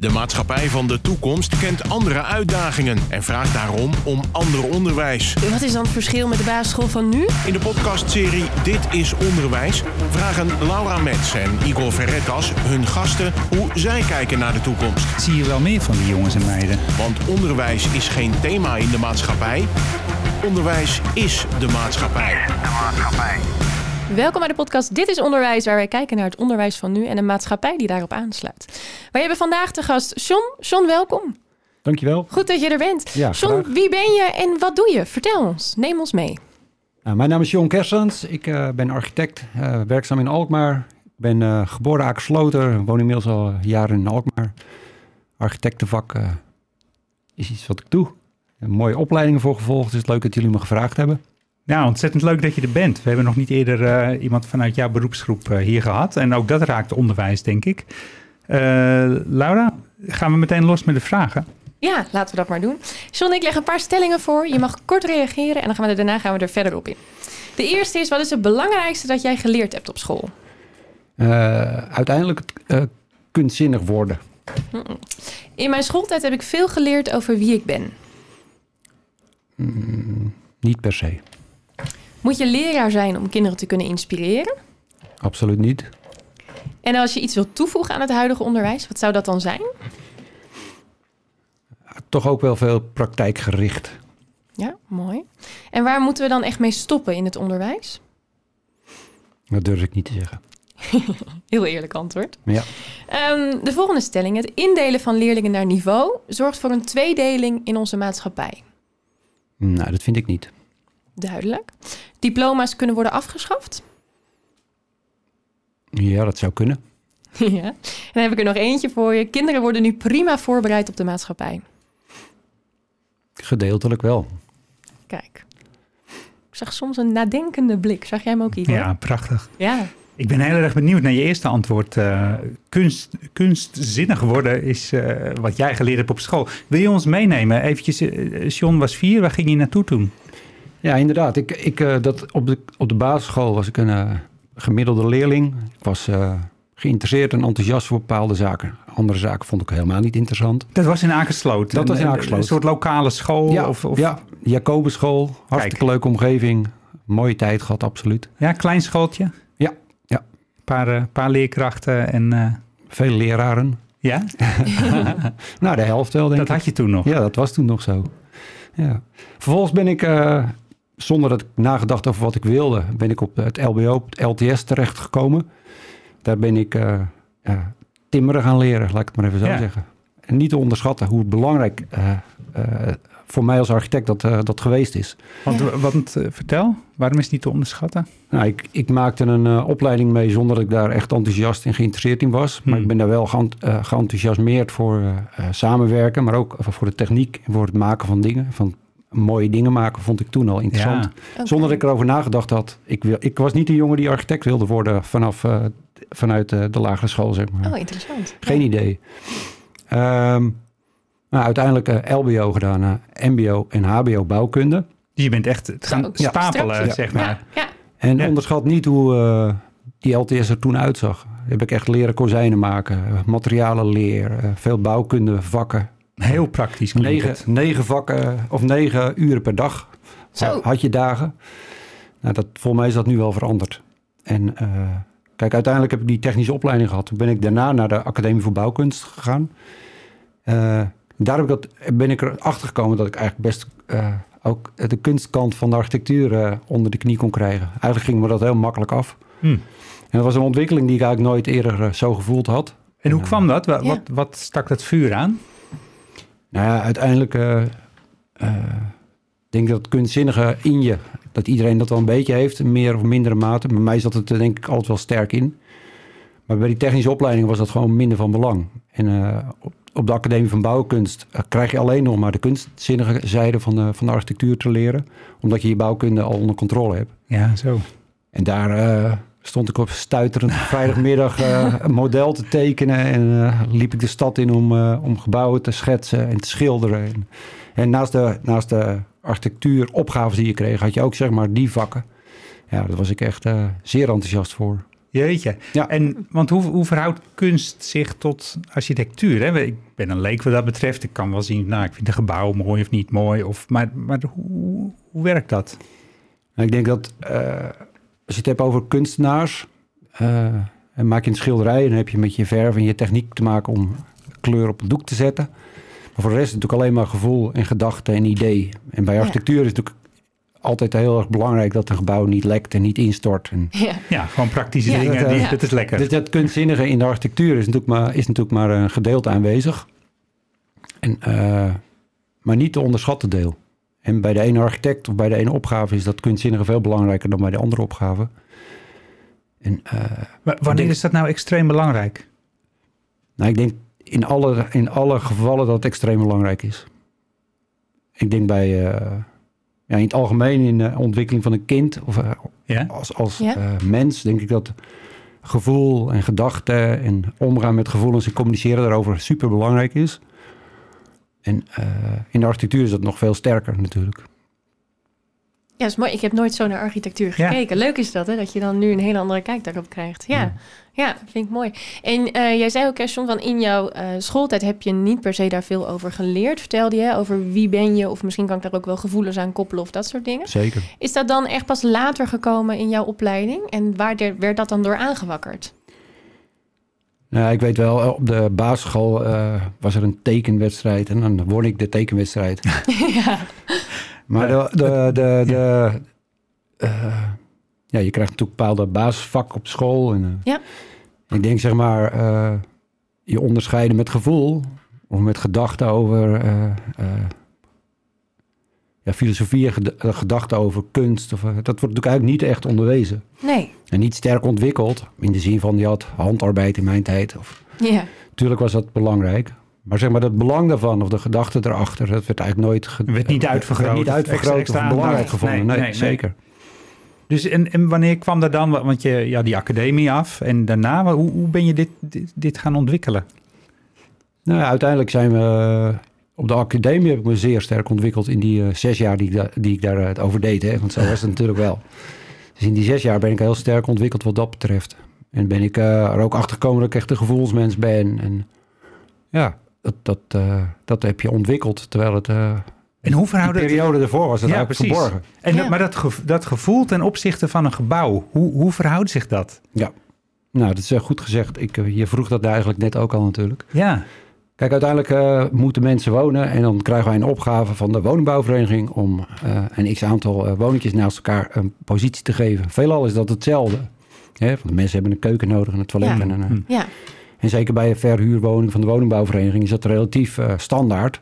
De maatschappij van de toekomst kent andere uitdagingen en vraagt daarom om ander onderwijs. Wat is dan het verschil met de basisschool van nu? In de podcastserie Dit is Onderwijs vragen Laura Metz en Igor Verretas hun gasten hoe zij kijken naar de toekomst. Zie je wel meer van die jongens en meiden? Want onderwijs is geen thema in de maatschappij. Onderwijs is de maatschappij. Welkom bij de podcast Dit is Onderwijs, waar wij kijken naar het onderwijs van nu en de maatschappij die daarop aansluit. Wij hebben vandaag de gast John. John, welkom. Dankjewel. Goed dat je er bent. Ja, John, graag. wie ben je en wat doe je? Vertel ons, neem ons mee. Nou, mijn naam is Jon Kersens. Ik eh, ben architect, eh, werkzaam in Alkmaar. Ik ben eh, geboren Akersloter, woon inmiddels al jaren in Alkmaar. Architectenvak is iets wat ik doe. Een mooie opleiding voor gevolgd. Het is leuk dat jullie me gevraagd hebben. Nou, ontzettend leuk dat je er bent. We hebben nog niet eerder eh, iemand vanuit jouw beroepsgroep eh, hier gehad. En ook dat raakt onderwijs, denk ik. Eh, Laura, gaan we meteen los met de vragen? Ja, laten we dat maar doen. John, ik leg een paar stellingen voor. Je mag kort reageren en dan gaan we er, daarna gaan we er verder op in. De eerste is, wat is het belangrijkste dat jij geleerd hebt op school? Eh, uiteindelijk kunstzinnig worden. In mijn schooltijd heb ik veel geleerd over wie ik ben. Mm, niet per se. Moet je leraar zijn om kinderen te kunnen inspireren? Absoluut niet. En als je iets wilt toevoegen aan het huidige onderwijs, wat zou dat dan zijn? Toch ook wel veel praktijkgericht. Ja, mooi. En waar moeten we dan echt mee stoppen in het onderwijs? Dat durf ik niet te zeggen. Heel eerlijk antwoord. Ja, Ehm, de volgende stelling. Het indelen van leerlingen naar niveau zorgt voor een tweedeling in onze maatschappij. nou, dat vind ik niet. Duidelijk. Diploma's kunnen worden afgeschaft? Ja, dat zou kunnen. ja. En dan heb ik er nog eentje voor je. Kinderen worden nu prima voorbereid op de maatschappij. Gedeeltelijk wel. Kijk. Ik zag soms een nadenkende blik. Zag jij hem ook, Igor? Ja, prachtig. Ja. Ik ben heel erg benieuwd naar je eerste antwoord. Eh, kunst, kunstzinnig worden is eh, wat jij geleerd hebt op school. Wil je ons meenemen? Eventjes, eh, John was vier, waar ging je naartoe toen? Ja, inderdaad. Ik, ik, eh, dat op, de, op de basisschool was ik een eh, gemiddelde leerling. Ik was eh, geïnteresseerd en enthousiast voor bepaalde zaken. Andere zaken vond ik helemaal niet interessant. Dat was in Akersloot. Dat was in Akersloot. Een soort lokale school? ja, Of, of, ja, Jacobuschool. Hartstikke leuke omgeving. Mooie tijd gehad, absoluut. Ja, klein schooltje? Ja, ja. Een paar, paar leerkrachten en... eh, Veel leraren. ja, Nou, de helft wel, denk dat ik. had je toen nog. Ja, dat was toen nog zo. Ja. Vervolgens ben ik, zonder dat ik nagedacht over wat ik wilde, ben ik op het LBO, op het LTS terechtgekomen. Daar ben ik eh, ja, timmeren gaan leren, laat ik het maar even zo Ja. zeggen. En niet te onderschatten hoe belangrijk eh, eh, voor mij als architect dat, dat geweest is. Want, Ja. want vertel, waarom is het niet te onderschatten? Nou, ik, ik maakte een eh, opleiding mee zonder dat ik daar echt enthousiast en geïnteresseerd in was. Maar Hmm. ik ben daar wel eh, geenthousiasmeerd voor samenwerken, maar ook voor de techniek en voor het maken van dingen. Van mooie dingen maken vond ik toen al interessant. Ja. Zonder dat ik erover nagedacht had. Ik, wil, ik was niet de jongen die architect wilde worden vanaf, eh, vanuit eh, de lagere school, zeg maar. Oh, interessant. Geen Ja. idee. Ehm, nou, uiteindelijk eh, LBO gedaan, MBO en HBO bouwkunde. Dus je bent echt gaan Zo, stapelen, zeg maar. Ja, ja. En Ja. onderschat niet hoe eh, die LTS er toen uitzag. Heb ik echt leren kozijnen maken, materialen leer, eh, veel bouwkunde vakken. Heel praktisch Negen, negen vakken of negen uren per dag Zo. had je dagen. Nou, dat, volgens mij is dat nu wel veranderd. En eh, kijk, uiteindelijk heb ik die technische opleiding gehad. Toen ben ik daarna naar de Academie voor Bouwkunst gegaan. Eh, daar heb ik dat, ben ik erachter gekomen dat ik eigenlijk best eh, ook de kunstkant van de architectuur onder de knie kon krijgen. Eigenlijk ging me dat heel makkelijk af. Hm. En dat was een ontwikkeling die ik eigenlijk nooit eerder zo gevoeld had. En hoe kwam dat? Wat, Ja. wat, wat stak dat vuur aan? Nou ja, uiteindelijk eh, eh, denk ik dat kunstzinnige in je, dat iedereen dat wel een beetje heeft, in meer of mindere mate. Bij mij zat het er denk ik altijd wel sterk in. Maar bij die technische opleiding was dat gewoon minder van belang. En eh, op, op de Academie van Bouwkunst krijg je alleen nog maar de kunstzinnige zijde van de, van de architectuur te leren. Omdat je je bouwkunde al onder controle hebt. Ja, zo. En daar stond ik op stuiterend vrijdagmiddag eh, een model te tekenen. En eh, liep ik de stad in om, eh, om gebouwen te schetsen en te schilderen. En, en naast, de, naast de architectuuropgaves die je kreeg, had je ook zeg maar die vakken. Ja, daar was ik echt zeer enthousiast voor. Jeetje. Ja. En, want hoe, hoe verhoudt kunst zich tot architectuur? Hè? Ik ben een leek wat dat betreft. Ik kan wel zien, nou, ik vind een gebouw mooi of niet mooi. Of, maar maar hoe, hoe werkt dat? Nou, ik denk dat als je het hebt over kunstenaars, eh, en maak je een schilderij en dan heb je met je verf en je techniek te maken om kleur op het doek te zetten. Maar voor de rest is het natuurlijk alleen maar gevoel en gedachte en idee. En bij Ja. architectuur is het natuurlijk altijd heel erg belangrijk dat een gebouw niet lekt en niet instort. En Ja. Ja, gewoon praktische Ja. dingen. Dat, die. Dat is lekker. Dus dat kunstzinnige in de architectuur is natuurlijk maar, is natuurlijk maar een gedeelte aanwezig. En, eh, maar niet de onderschatte deel. En bij de ene architect of bij de ene opgave is dat kunstzinnige veel belangrijker dan bij de andere opgave. En eh, Maar wanneer denk- is dat nou extreem belangrijk? nou, ik denk in alle, in alle gevallen dat het extreem belangrijk is. Ik denk bij, eh, ja, in het algemeen in de ontwikkeling van een kind of eh, Ja? als, als Ja. eh, mens denk ik dat gevoel en gedachten en omgaan met gevoelens en communiceren daarover super belangrijk is. En eh, in de architectuur is dat nog veel sterker natuurlijk. Ja, dat is mooi. Ik heb nooit zo naar architectuur Ja. gekeken. Leuk is dat, hè? Dat je dan nu een hele andere kijk daarop krijgt. Ja, ja. vind ik mooi. En eh, jij zei ook, John, van in jouw eh, schooltijd heb je niet per se daar veel over geleerd. Vertelde je, hè, over wie ben je? Of misschien kan ik daar ook wel gevoelens aan koppelen of dat soort dingen. Zeker. Is dat dan echt pas later gekomen in jouw opleiding? En waar de- werd dat dan door aangewakkerd? Nou, ik weet wel, op de basisschool eh, was er een tekenwedstrijd en dan won ik de tekenwedstrijd. ja. Maar de, de, de, de, eh, ja, je krijgt natuurlijk bepaalde basisvak op school. En, eh, Ja. Ik denk zeg maar, eh, je onderscheiden met gevoel of met gedachten over eh, eh, ja, filosofie en ged- gedachten over kunst. Of, dat wordt natuurlijk eigenlijk niet echt onderwezen. Nee. En niet sterk ontwikkeld, in de zin van je had handarbeid in mijn tijd. Of, Ja. Tuurlijk was dat belangrijk. Maar zeg maar, het belang daarvan of de gedachte erachter, dat werd eigenlijk nooit... ge- Werd niet werd uitvergroot niet of uitvergroot extra- of belangrijk aandacht. gevonden. Nee, Nee, nee, nee. zeker. Dus en, en wanneer kwam dat dan? Want je, ja, die academie af en daarna, hoe, hoe ben je dit, dit, dit gaan ontwikkelen? Nou, ja, uiteindelijk zijn we eh, op de academie heb ik me zeer sterk ontwikkeld in die eh, zes jaar die, die ik daar eh, over deed. Hè? Want zo was het natuurlijk wel. Dus in die zes jaar ben ik heel sterk ontwikkeld wat dat betreft. En ben ik eh, er ook achter gekomen dat ik echt een gevoelsmens ben. En ja, dat, dat, eh, dat heb je ontwikkeld. Terwijl het eh En hoe die verhoudt het? periode ervoor was het Ja, eigenlijk precies. verborgen. En dat, Ja. Maar dat, dat gevoel ten opzichte van een gebouw, hoe, hoe verhoudt zich dat? Nou, dat is goed gezegd. Ik, je vroeg dat eigenlijk net ook al natuurlijk. Ja, Kijk, uiteindelijk eh, moeten mensen wonen en dan krijgen wij een opgave van de woningbouwvereniging om eh, een x aantal eh woningjes naast elkaar een positie te geven. Veelal is dat hetzelfde. Hè? Want de mensen hebben een keuken nodig en een toilet. Ja. En, een, Hm. Ja. en zeker bij een verhuurwoning van de woningbouwvereniging is dat relatief standaard.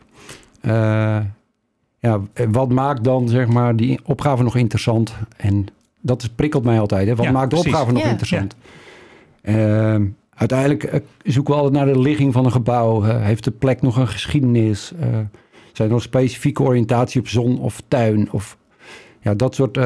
Ja, wat maakt dan zeg maar die opgave nog interessant? En dat prikkelt mij altijd. Hè? Wat Ja, maakt de precies. opgave nog interessant? Uiteindelijk eh, zoeken we altijd naar de ligging van een gebouw. Eh, heeft de plek nog een geschiedenis? Eh, zijn er nog specifieke oriëntatie op zon of tuin? Of ja, dat soort...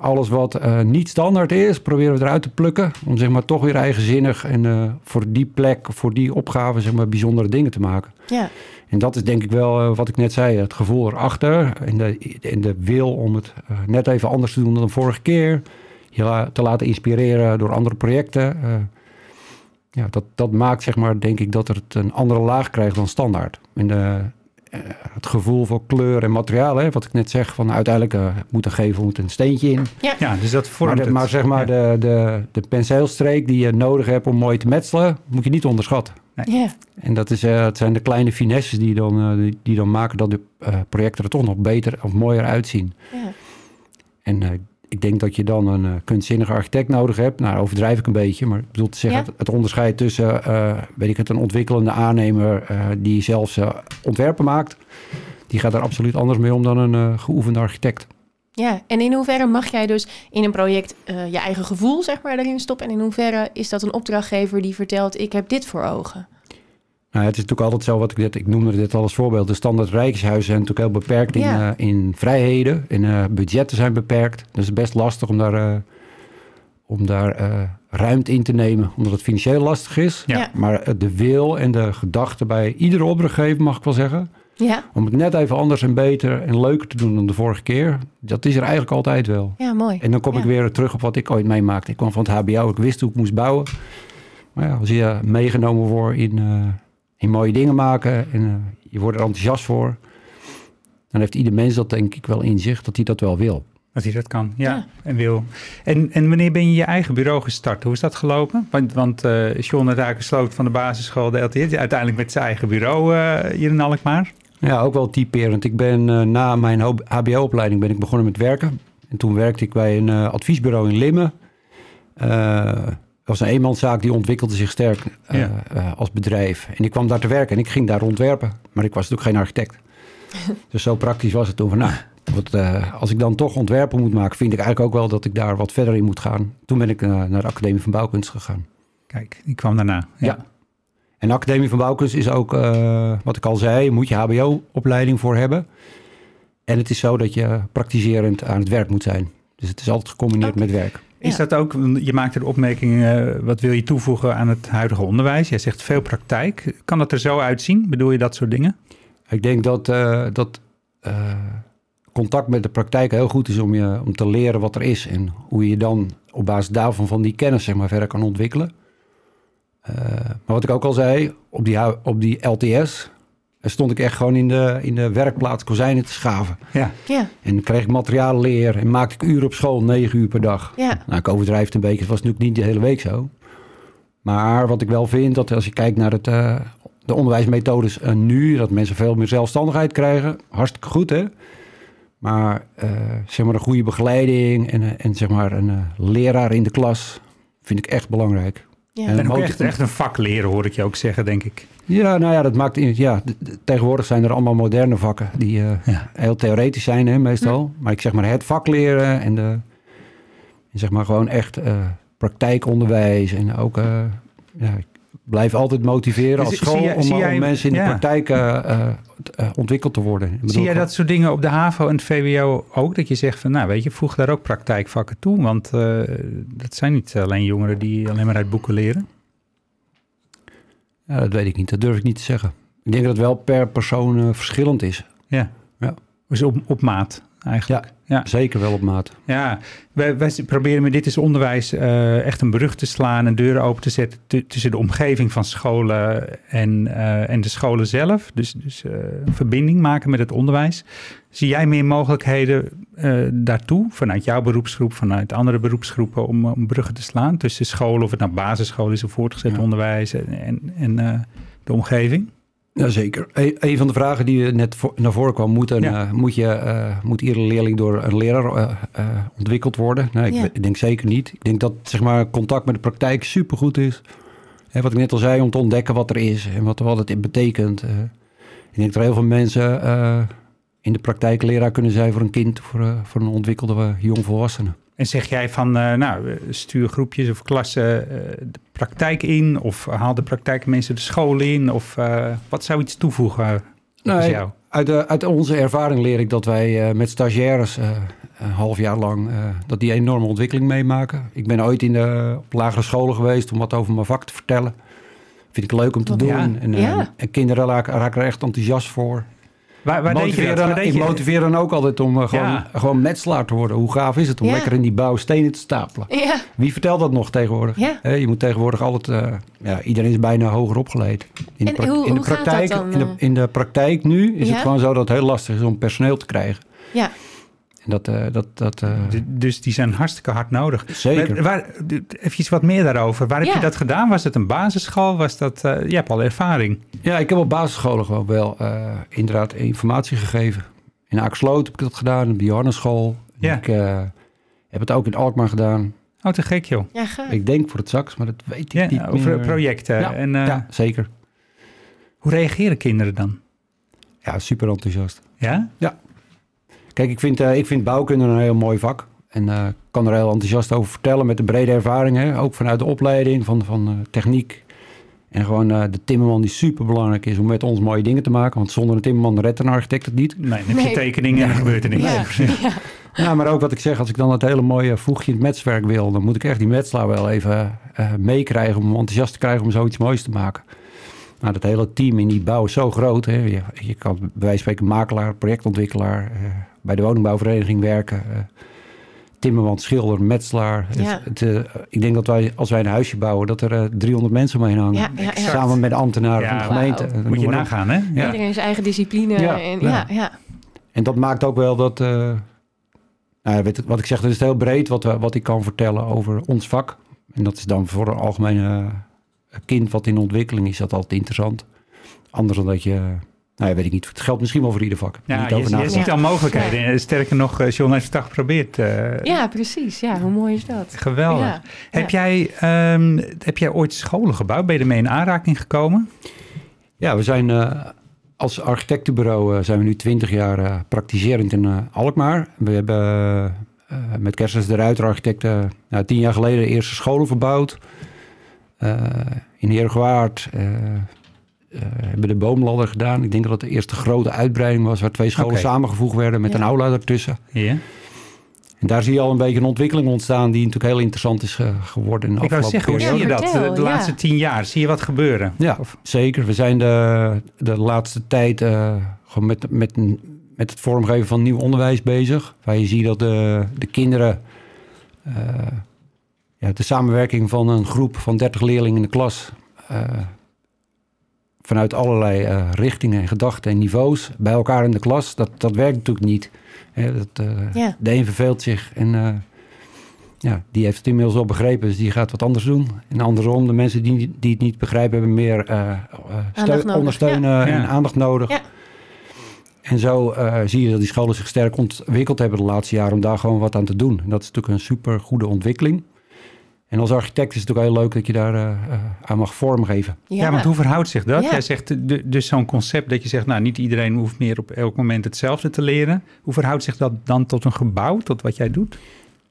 alles wat niet standaard is, proberen we eruit te plukken. Om zeg maar toch weer eigenzinnig en voor die plek, voor die opgave, zeg maar bijzondere dingen te maken. Ja. En dat is denk ik wel wat ik net zei, het gevoel erachter en de, en de wil om het net even anders te doen dan de vorige keer. Je te laten inspireren door andere projecten. eh, ja, dat, dat maakt zeg maar denk ik dat het een andere laag krijgt dan standaard. En de, eh, het gevoel voor kleur en materiaal, hè, wat ik net zeg, van uiteindelijk eh, moet een gevel moet een steentje in. ja dus dat vormt Maar, de- het. maar zeg maar, Ja. de, de, de penseelstreek die je nodig hebt om mooi te metselen, moet je niet onderschatten. Ja. En dat is, eh, het zijn de kleine finesses die dan, die, die dan maken dat de eh, projecten er toch nog beter of mooier uitzien. Ja. En eh, ik denk dat je dan een eh, kunstzinnige architect nodig hebt. Nou, overdrijf ik een beetje, maar ik bedoel te zeggen, Ja. het, het onderscheid tussen, eh, weet ik het, een ontwikkelende aannemer eh, die zelfs ontwerpen maakt, die gaat er absoluut anders mee om dan een geoefende architect. Ja, en in hoeverre mag jij dus in een project je eigen gevoel zeg maar erin stoppen? En in hoeverre is dat een opdrachtgever die vertelt, ik heb dit voor ogen? Nou, het is natuurlijk altijd zo, wat ik, dit, ik noemde dit al als voorbeeld. De standaard rijkshuizen zijn natuurlijk heel beperkt in, Ja. eh, in vrijheden. En eh, budgetten zijn beperkt. Dus het is best lastig om daar, eh, om daar eh, ruimte in te nemen, omdat het financieel lastig is. Ja. Maar de wil en de gedachte bij iedere opdrachtgever, mag ik wel zeggen, Ja, Om het net even anders en beter en leuker te doen dan de vorige keer. Dat is er eigenlijk altijd wel. ja mooi. En dan kom ik weer terug op wat ik ooit meemaakte. Ik kwam van het HBO, ik wist hoe ik moest bouwen. Maar ja, als je meegenomen wordt in, eh, in mooie dingen maken en eh, je wordt er enthousiast voor, dan heeft ieder mens dat denk ik wel in zich, dat hij dat wel wil. Dat hij dat kan, ja, Ja. en wil. En, en wanneer ben je je eigen bureau gestart? Hoe is dat gelopen? Want, want eh John had eigenlijk gesloten van de basisschool, de LTS, uiteindelijk met zijn eigen bureau eh, hier in Alkmaar. Ja, ook wel typerend. Ik ben eh, na mijn HBO-opleiding ben ik begonnen met werken. En toen werkte ik bij een eh, adviesbureau in Limmen. Dat was een eenmanszaak die ontwikkelde zich sterk eh, Ja. eh, als bedrijf. En ik kwam daar te werken en ik ging daar ontwerpen. Maar ik was natuurlijk geen architect. dus zo praktisch was het toen van, nou, wat, eh, als ik dan toch ontwerpen moet maken, vind ik eigenlijk ook wel dat ik daar wat verder in moet gaan. Toen ben ik eh, naar de Academie van Bouwkunst gegaan. Kijk, die kwam daarna. Ja. En de Academie van Bouwkunst is ook, eh, wat ik al zei, moet je HBO-opleiding voor hebben. En het is zo dat je praktiserend aan het werk moet zijn. Dus het is altijd gecombineerd met werk. Is Ja. dat ook, je maakte de opmerking, eh, wat wil je toevoegen aan het huidige onderwijs? Jij zegt veel praktijk. Kan dat er zo uitzien? Bedoel je dat soort dingen? Ik denk dat, eh, dat eh, contact met de praktijk heel goed is om, je, om te leren wat er is. En hoe je dan op basis daarvan van die kennis zeg maar, verder kan ontwikkelen. Eh, maar wat ik ook al zei, op die, op die LTS eh, stond ik echt gewoon in de, in de werkplaats kozijnen te schaven. Ja, Ja, En kreeg ik materiaalleer en maakte ik uren op school, negen uur per dag. ja, Nou, ik overdrijf het een beetje, het was natuurlijk niet de hele week zo. Maar wat ik wel vind, dat als je kijkt naar het, eh, de onderwijsmethodes eh, nu, dat mensen veel meer zelfstandigheid krijgen, hartstikke goed hè. Maar eh, zeg maar een goede begeleiding en, en zeg maar een eh, leraar in de klas vind ik echt belangrijk. Ja. En en ook echt, echt een vak leren hoor ik je ook zeggen, denk ik. Ja, nou ja, dat maakt ja, tegenwoordig zijn er allemaal moderne vakken die eh, Ja. heel theoretisch zijn, hè, meestal. Maar ik zeg maar het vak leren en, de, en zeg maar gewoon echt eh, praktijkonderwijs en ook, eh, ja, ik blijf altijd motiveren als zie school om, zie jij- om mensen in ja. de praktijk eh, ontwikkeld te worden. Zie jij dat soort dingen op de HAVO en het VWO ook? Dat je zegt van, nou weet je, voeg daar ook praktijkvakken toe. Want eh, dat zijn niet alleen jongeren die alleen maar uit boeken leren. Ja, dat weet ik niet, dat durf ik niet te zeggen. Ik denk dat het wel per persoon eh, verschillend is. Ja. Ja. Dus op, op maat eigenlijk. Ja. Zeker wel op maat. Ja, wij, wij proberen met dit is onderwijs eh, echt een brug te slaan en deuren open te zetten tu- tussen de omgeving van scholen en, eh, en de scholen zelf. Dus, dus eh, een verbinding maken met het onderwijs. Zie jij meer mogelijkheden daartoe vanuit jouw beroepsgroep, vanuit andere beroepsgroepen om, om bruggen te slaan tussen scholen, of het nou basisschool is of voortgezet Ja. onderwijs en, en, de omgeving? Jazeker. Een, een van de vragen die net voor- naar voren kwam, moet, een, Ja. eh, moet, je, eh, moet iedere leerling door een leraar eh, eh, ontwikkeld worden? Nee, ik, Ja. ik denk zeker niet. Ik denk dat zeg maar, contact met de praktijk supergoed is. Hè, wat ik net al zei, om te ontdekken wat er is en wat, wat het betekent. eh. ik denk dat er heel veel mensen eh, in de praktijk leraar kunnen zijn voor een kind, voor, voor een ontwikkelde jongvolwassene. En zeg jij van, eh, nou, eh, stuur groepjes of klassen eh, de praktijk in? Of haal de praktijk mensen de school in? Of eh, wat zou iets toevoegen Nee, jou? Uit, de, uit onze ervaring leer ik dat wij eh, met stagiaires eh, een half jaar lang eh, dat die enorme ontwikkeling meemaken. Ik ben ooit in de, op lagere scholen geweest om wat over mijn vak te vertellen. Vind ik leuk om te doen. Ja. En, eh, Ja. en kinderen raken, raken er echt enthousiast voor. Waar, waar deed je motiveer dat? dan, Waar deed ik je- motiveer dan ook altijd om eh, gewoon, Ja. gewoon metselaar te worden. Hoe gaaf is het om Ja. lekker in die bouw stenen te stapelen? Ja, Wie vertelt dat nog tegenwoordig? je moet tegenwoordig altijd, eh, ja, iedereen is bijna hoger opgeleid. In de, En hoe- in de hoe gaat dat praktijk, dan, in, de, eh? in de praktijk nu is Ja? het gewoon zo dat het heel lastig is om personeel te krijgen. Ja. En dat, eh, dat, dat eh, Dus die zijn hartstikke hard nodig. zeker. Waar, waar, even wat meer daarover. Waar heb Ja. je dat gedaan? Was het een basisschool? Was dat, eh, je hebt al ervaring. Ja, ik heb op basisscholen gewoon wel eh, inderdaad informatie gegeven. In Aaksloot heb ik dat gedaan, op de Johannesschool. Ja. Ik eh, heb het ook in Alkmaar gedaan. Oh, te gek joh. Ja, gaaf. Ik denk voor het straks, maar dat weet ik Ja, niet over meer. projecten. Ja, En, eh, ja, zeker. Hoe reageren kinderen dan? Ja, super enthousiast. Ja? Kijk, ik vind, eh, ik vind bouwkunde een heel mooi vak. En eh, ik kan er heel enthousiast over vertellen met de brede ervaring. Hè? Ook vanuit de opleiding van, van eh, techniek. En gewoon eh, de timmerman die super belangrijk is om met ons mooie dingen te maken. Want zonder een timmerman redt een architect het niet. Nee, dan heb je Nee. tekeningen en er gebeurt er niks. Ja. ja. Ja, maar ook wat ik zeg, als ik dan het hele mooie voegje in het metswerk wil... dan moet ik echt die metselaar wel even eh, meekrijgen om hem enthousiast te krijgen om zoiets moois te maken. Maar dat hele team in die bouw is zo groot. Hè. Je, je kan bij wijze van spreken makelaar, projectontwikkelaar, eh, bij de woningbouwvereniging werken. eh, timmerman, schilder, metselaar. Het- Ja. Het, eh, ik denk dat wij, als wij een huisje bouwen, dat er eh, 300 mensen omheen hangen. Ja, ja, ja. Samen met de ambtenaren van de Ja, gemeente. Eh, Moet je nagaan, hè? Ja. Iedereen zijn eigen discipline. Ja, en, ja. ja, ja. En dat maakt ook wel dat... eh, nou, weet het, wat ik zeg, dat is heel breed wat, ik kan vertellen over ons vak. En dat is dan voor een algemene eh, kind wat in ontwikkeling is, dat altijd interessant. Anders dan dat je... Nou ja, weet ik niet. Het geldt misschien wel voor ieder vak. Ja, Niet je, over je nagedacht. ziet al mogelijkheden. En Sterker nog, eh, John heeft het al geprobeerd. eh, Ja, precies. Ja, hoe mooi is dat? Geweldig. Ja, Heb, ja. jij, ehm, heb jij ooit scholen gebouwd? Ben je ermee in aanraking gekomen? Ja, we zijn eh, als architectenbureau eh, zijn we nu twintig jaar eh, praktiserend in eh, Alkmaar. We hebben eh, met Kersens de Ruiter architecten nou, tien jaar geleden de eerste scholen verbouwd. Eh, in Heergewaard eh eh, hebben de boomladder gedaan. Ik denk dat het de eerste grote uitbreiding was... waar twee scholen samengevoegd werden met Ja. een aula ertussen. Ja. En daar zie je al een beetje een ontwikkeling ontstaan... die natuurlijk heel interessant is eh, geworden in de Ik afgelopen zeggen, periode. zie je dat? De, vertel, de ja. laatste tien jaar, zie je wat gebeuren? Ja, zeker. We zijn de, de laatste tijd eh, gewoon met, met, met het vormgeven van nieuw onderwijs bezig. Waar je ziet dat de, de kinderen... eh, ja, de samenwerking van een groep van 30 leerlingen in de klas... eh, vanuit allerlei eh, richtingen en gedachten en niveaus bij elkaar in de klas... dat, dat werkt natuurlijk niet. Hè, dat, eh, Ja. De een verveelt zich en... eh, ja, die heeft het inmiddels wel begrepen, dus die gaat wat anders doen. En andersom, de mensen die, die het niet begrijpen, hebben meer steun- ondersteunen ja. en Ja. aandacht nodig. Ja. En zo eh, zie je dat die scholen zich sterk ontwikkeld hebben de laatste jaren om daar gewoon wat aan te doen. En dat is natuurlijk een super goede ontwikkeling. En als architect is het ook heel leuk dat je daar eh, eh, aan mag vormgeven. Ja, want hoe verhoudt zich dat? Ja. Jij zegt eh, dus zo'n concept dat je zegt, nou niet iedereen hoeft meer op elk moment hetzelfde te leren. Hoe verhoudt zich dat dan tot een gebouw, tot wat jij doet?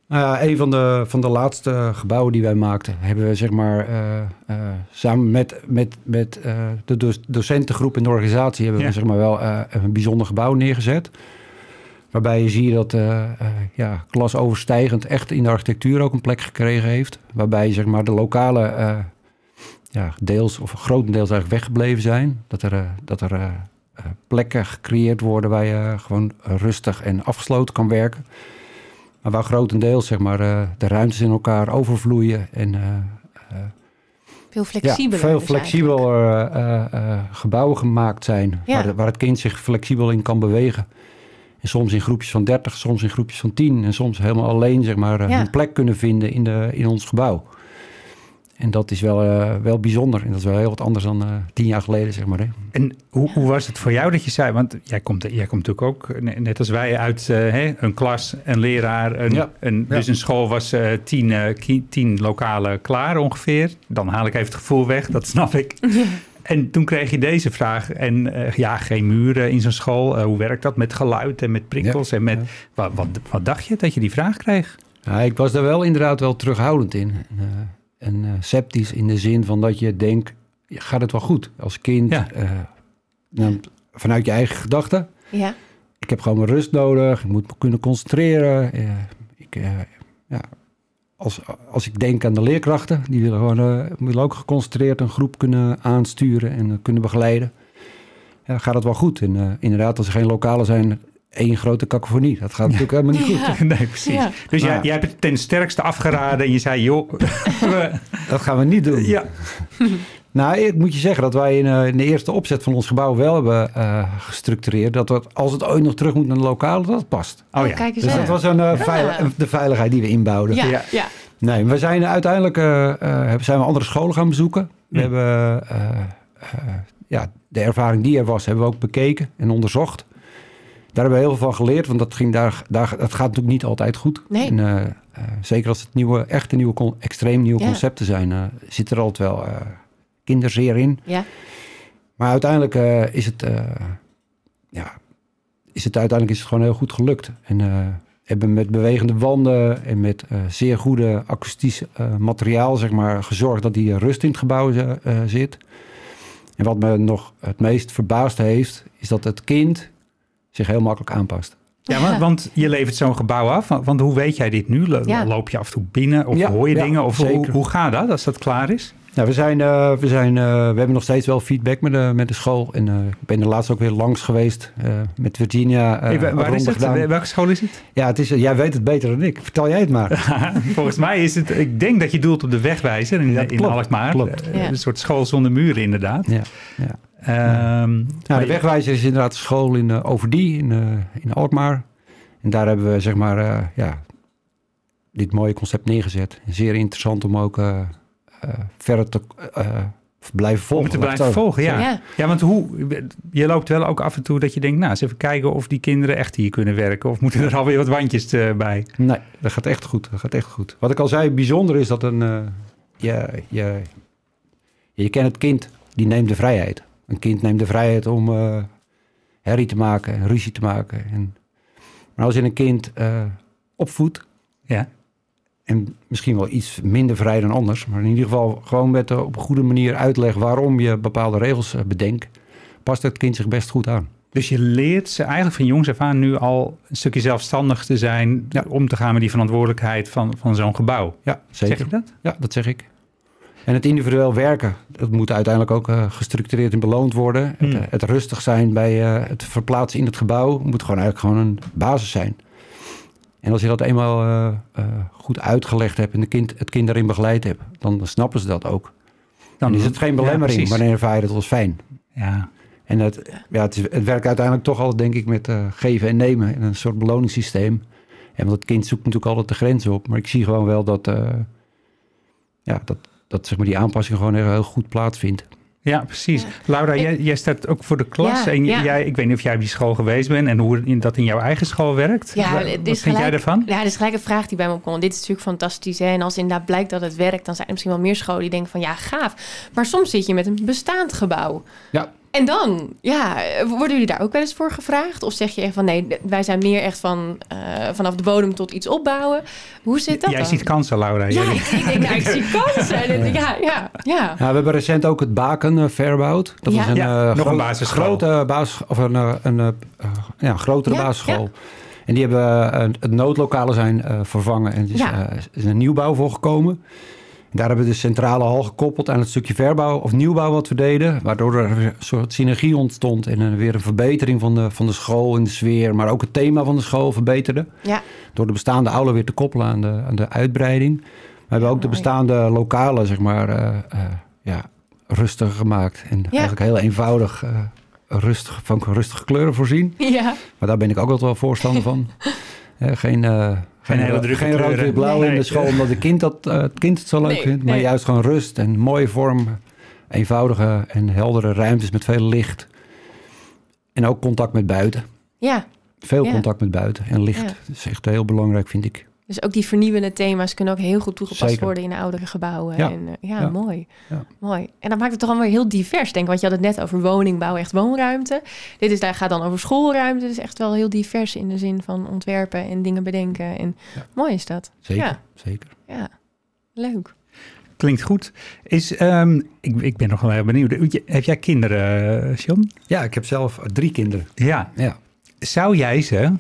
Ja, een van de, van de laatste gebouwen die wij maakten, hebben we zeg maar eh, eh, samen met, met, met eh, de doc- docentengroep in de organisatie hebben Ja. we zeg maar wel eh, een bijzonder gebouw neergezet. Waarbij je ziet dat eh, eh, ja, klasoverstijgend echt in de architectuur ook een plek gekregen heeft. Waarbij zeg maar de lokale eh, ja, deels of grotendeels eigenlijk weggebleven zijn. Dat er, dat er plekken gecreëerd worden waar je gewoon rustig en afgesloten kan werken. Maar waar grotendeels zeg maar, de ruimtes in elkaar overvloeien en Veel ja, flexibeler. veel dus flexibeler gebouwen gemaakt zijn. Ja. Waar, waar het kind zich flexibel in kan bewegen. En soms in groepjes van 30, soms in groepjes van 10 en soms helemaal alleen zeg maar, eh, Ja. een plek kunnen vinden in, de, in ons gebouw. En dat is wel, eh, wel bijzonder. En dat is wel heel wat anders dan eh, tien jaar geleden, zeg maar. Hè? En hoe, hoe was het voor jou dat je zei, want jij komt, jij komt natuurlijk ook, eh, net als wij, uit eh, hè, een klas, een leraar, een, Ja. een, Ja. dus een school was eh, tien, eh, tien lokalen klaar ongeveer. Dan haal ik even het gevoel weg, dat snap ik. En toen kreeg je deze vraag. En eh, ja, geen muren in zo'n school. Eh, hoe werkt dat met geluid en met prikkels? En met, wat, wat, wat dacht je dat je die vraag kreeg? Ja, ik was daar wel inderdaad wel terughoudend in. En, eh, en eh, sceptisch in de zin van dat je denkt, gaat het wel goed als kind? Ja. eh, dan vanuit je eigen gedachten. Ja, Ik heb gewoon mijn rust nodig. Ik moet me kunnen concentreren. Ik, eh, ja, als, als ik denk aan de leerkrachten, die willen gewoon eh, willen ook geconcentreerd een groep kunnen aansturen en eh, kunnen begeleiden. Ja, gaat het wel goed? En eh, inderdaad, als er geen lokalen zijn, één grote cacophonie. Dat gaat natuurlijk helemaal niet goed. Ja. nee, precies. Ja. Dus jij, jij hebt het ten sterkste afgeraden en je zei, joh, Dat gaan we niet doen. ja, Nou, ik moet je zeggen dat wij in, eh, in de eerste opzet van ons gebouw wel hebben eh, gestructureerd. Dat we, als het ooit nog terug moet naar de lokale, dat het past. oh ja. kijk eens Dus dat was een, eh, veil- de veiligheid die we inbouwden. Ja, Ja. ja. Nee, we zijn uiteindelijk hebben- zijn we andere scholen gaan bezoeken. We hebben eh, eh, ja, de ervaring die er was, hebben we ook bekeken en onderzocht. Daar hebben we heel veel van geleerd, want dat, ging daar, daar, dat gaat natuurlijk niet altijd goed. Nee. En, zeker als het nieuwe, echte nieuwe, extreem nieuwe Ja. concepten zijn, zit er altijd wel kinderzeer in. Ja. Maar uiteindelijk eh, is, het, eh, ja, is het uiteindelijk is het gewoon heel goed gelukt. En eh, hebben met bewegende wanden en met eh, zeer goede akoestisch eh, materiaal zeg maar, gezorgd dat die rust in het gebouw zit. En wat me nog het meest verbaasd heeft, is dat het kind zich heel makkelijk aanpast. Ja, want, want je levert zo'n gebouw af. Want, hoe weet jij dit nu? Loop je af en toe binnen of Ja, hoor je ja, dingen? Of hoe, hoe gaat dat als dat klaar is? Nou, we, zijn, eh, we, zijn, eh, we hebben nog steeds wel feedback met de, met de school. En eh, ik ben er laatst ook weer langs geweest eh, met Virginia. eh, Hey, wa- waar is het? gedaan. Welke school is het? Ja, het is, jij weet het beter dan ik. Vertel jij het maar. Volgens mij is het, ik denk dat je doelt op de wegwijzer in, Ja, in klopt, Alkmaar. klopt. Ja. Een soort school zonder muren inderdaad. ja, ja. Ehm, Nou, de wegwijzer is inderdaad een school in uh, Overdie, in, eh, in Alkmaar. En daar hebben we zeg maar, eh, ja, dit mooie concept neergezet. Zeer interessant om ook verder te eh, blijven volgen. Om te laat ik blijven volgen, ja. Ja. ja. want hoe, je loopt wel ook af en toe dat je denkt, nou, eens even kijken of die kinderen echt hier kunnen werken. Of moeten er alweer wat wandjes eh, bij? Nee, dat gaat echt goed. Dat gaat echt goed. Wat ik al zei, bijzonder is dat een, eh, je, je, je kent het kind, die neemt de vrijheid. Een kind neemt de vrijheid om eh, herrie te maken en ruzie te maken. En, maar als je een kind eh, opvoedt, Ja. En misschien wel iets minder vrij dan anders, maar in ieder geval gewoon met de, op een goede manier uitleg waarom je bepaalde regels eh, bedenkt, past het kind zich best goed aan. Dus je leert ze eigenlijk van jongs af aan nu al een stukje zelfstandig te zijn, Ja. om te gaan met die verantwoordelijkheid van, van zo'n gebouw. Ja, zeker. Zeg je dat? Ja, dat zeg ik. En het individueel werken, dat moet uiteindelijk ook eh, gestructureerd en beloond worden. Hmm. Het, eh, het rustig zijn bij het verplaatsen in het gebouw moet gewoon eigenlijk gewoon een basis zijn. En als je dat eenmaal eh, eh, goed uitgelegd hebt en de kind, het kind daarin begeleid hebt, dan snappen ze dat ook. Dan is het geen Ja, belemmering, precies. maar dan ervaar je het als fijn. Ja, En het, ja, het, is- het werkt uiteindelijk toch al, denk ik, met eh, geven en nemen. In een soort beloningssysteem. En want het kind zoekt natuurlijk altijd de grenzen op. Maar ik zie gewoon wel dat, ja, dat, dat zeg maar, die aanpassing gewoon heel, heel goed plaatsvindt. Ja precies. Laura, jij, jij staat ook voor de klas. Ja, en ja. jij, ik weet niet of jij op die school geweest bent en hoe dat in jouw eigen school werkt. Ja, Wat is vind jij gelijk- ervan? Ja, dat is gelijk een vraag die bij me opkomt. Dit is natuurlijk fantastisch. Hè? En als inderdaad blijkt dat het werkt, dan zijn er misschien wel meer scholen die denken van ja, gaaf. Maar soms zit je met een bestaand gebouw. Ja. En dan, ja, worden jullie daar ook wel eens voor gevraagd? Of zeg je echt van nee, wij zijn meer echt van eh, vanaf de bodem tot iets opbouwen? Hoe zit dat Jij dan? ziet kansen, Laura. ja, ik, ik denk, nou, ik zie kansen. En Ja, ja, ja. Ja, we hebben recent ook het Baken eh, verbouwd. Dat Ja. was een, Ja, eh, nog een basisschool. Grote basis, of een, een, ja, grotere Ja, basisschool. En die hebben het noodlokalen zijn eh, vervangen. En er is, Ja. eh, is een nieuwbouw voor gekomen. Daar hebben we de centrale hal gekoppeld aan het stukje verbouw of nieuwbouw wat we deden. Waardoor er een soort synergie ontstond en een- weer een verbetering van de, van de school en de sfeer. Maar ook het thema van de school verbeterde. Ja. Door de bestaande aula weer te koppelen aan de, aan de uitbreiding. We hebben ook de bestaande lokalen, zeg maar, eh, ja, rustig gemaakt. En eigenlijk heel eenvoudig, eh, rustig, van rustige kleuren voorzien. Ja, Maar daar ben ik ook altijd wel voorstander van. Geen, geen, hele drukke geen rood, wit, blauw in Nee. de school, omdat het kind, dat, eh, het kind het zo leuk Nee, vindt. Maar nee. juist gewoon rust en mooie vorm. Eenvoudige en heldere ruimtes met veel licht. En ook contact met buiten. ja. Veel Ja. contact met buiten en licht. Ja. Dat is echt heel belangrijk, vind ik. Dus ook die vernieuwende thema's kunnen ook heel goed toegepast Zeker. worden in de oudere gebouwen. Ja. En, eh, ja, Ja. mooi. Ja. mooi. En dat maakt het toch allemaal weer heel divers, denk ik. Want je had het net over woningbouw, echt woonruimte. Dit is, daar gaat dan over schoolruimte. Is echt wel heel divers in de zin van ontwerpen en dingen bedenken. En Ja. mooi is dat. Zeker, Ja. zeker. Ja, leuk. Klinkt goed. Is, ehm, ik, ik ben nog wel heel benieuwd. Heb jij kinderen, eh, John? Ja, ik heb zelf drie kinderen. Ja. Ja. Zou jij ze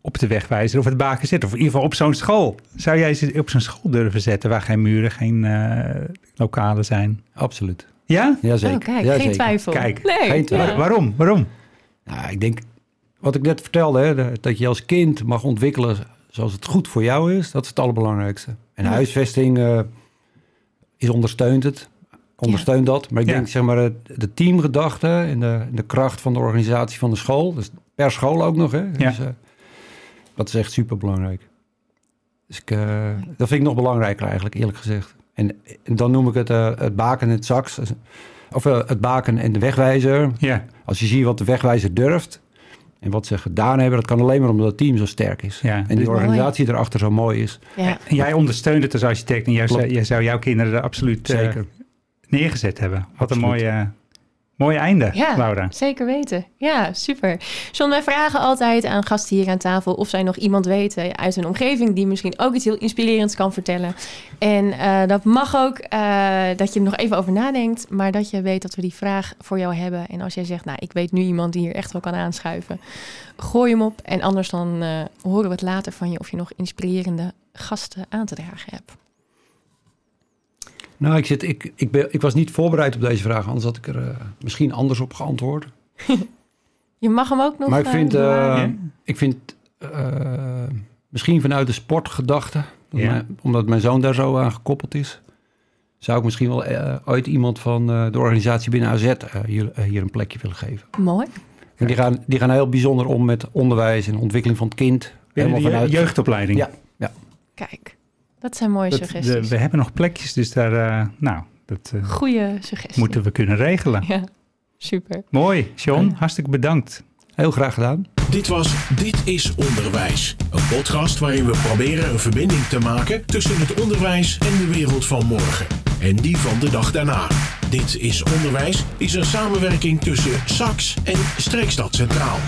op de wegwijzer of het baken zetten? Of in ieder geval op zo'n school. Zou jij ze op zo'n school durven zetten waar geen muren, geen eh, lokalen zijn? Absoluut. Ja? Jazeker. Oh, kijk, Ja, geen zeker. twijfel. Kijk, nee, geen twijfel. ja. Waarom? Waarom? Nou, ik denk, wat ik net vertelde, hè, dat je als kind mag ontwikkelen zoals het goed voor jou is, dat is het allerbelangrijkste. En Ja. huisvesting eh, is ondersteunt het, ondersteunt dat. Maar ik Ja. denk, zeg maar, het- de teamgedachte en de, de kracht van de organisatie van de school, dus per school ook nog, hè. Ja. Dus, eh, dat is echt super belangrijk. Dus ik, eh, dat vind ik nog belangrijker eigenlijk, eerlijk gezegd. En, en dan noem ik het eh, het baken en het sax. Of eh, het baken en de wegwijzer. Ja, Als je ziet wat de wegwijzer durft en wat ze gedaan hebben, dat kan alleen maar omdat het team zo sterk is. ja. En die organisatie erachter zo mooi is. Ja. en jij ondersteunt het als architect en jij, zou, jij zou jouw kinderen er absoluut eh, Zeker. neergezet hebben. Wat een mooie, mooie einde, Ja, Laura. zeker weten. Ja, super. John, wij vragen altijd aan gasten hier aan tafel of zij nog iemand weten uit hun omgeving die misschien ook iets heel inspirerends kan vertellen. En eh, dat mag ook eh, dat je er nog even over nadenkt, maar dat je weet dat we die vraag voor jou hebben. En als jij zegt, nou, ik weet nu iemand die hier echt wel kan aanschuiven, gooi hem op. En anders dan eh, horen we het later van je of je nog inspirerende gasten aan te dragen hebt. Nou, ik, zit, ik, ik, ben, ik was niet voorbereid op deze vraag, anders had ik er eh, misschien anders op geantwoord. Je mag hem ook nog... maar ik eh, vind, eh, ik vind eh, misschien vanuit de sportgedachte, dat Ja. mijn- omdat mijn zoon daar zo aan gekoppeld is, zou ik misschien wel ooit iemand van eh, de organisatie binnen AZ eh, hier, hier een plekje willen geven. Mooi. En die, gaan, die gaan heel bijzonder om met onderwijs en ontwikkeling van het kind. Binnen Helemaal je- jeugdopleiding. Ja. Kijk, dat zijn mooie Dat- suggesties. de- we hebben nog plekjes, dus daar, eh, nou, dat eh, Goeie suggesties. moeten we kunnen regelen. Ja, super. Mooi, John, hartstikke bedankt. Heel graag gedaan. Dit was Dit is Onderwijs. Een podcast waarin we proberen een verbinding te maken tussen het onderwijs en de wereld van morgen. En die van de dag daarna. Dit is Onderwijs is een samenwerking tussen SAX en Streekstad Centraal.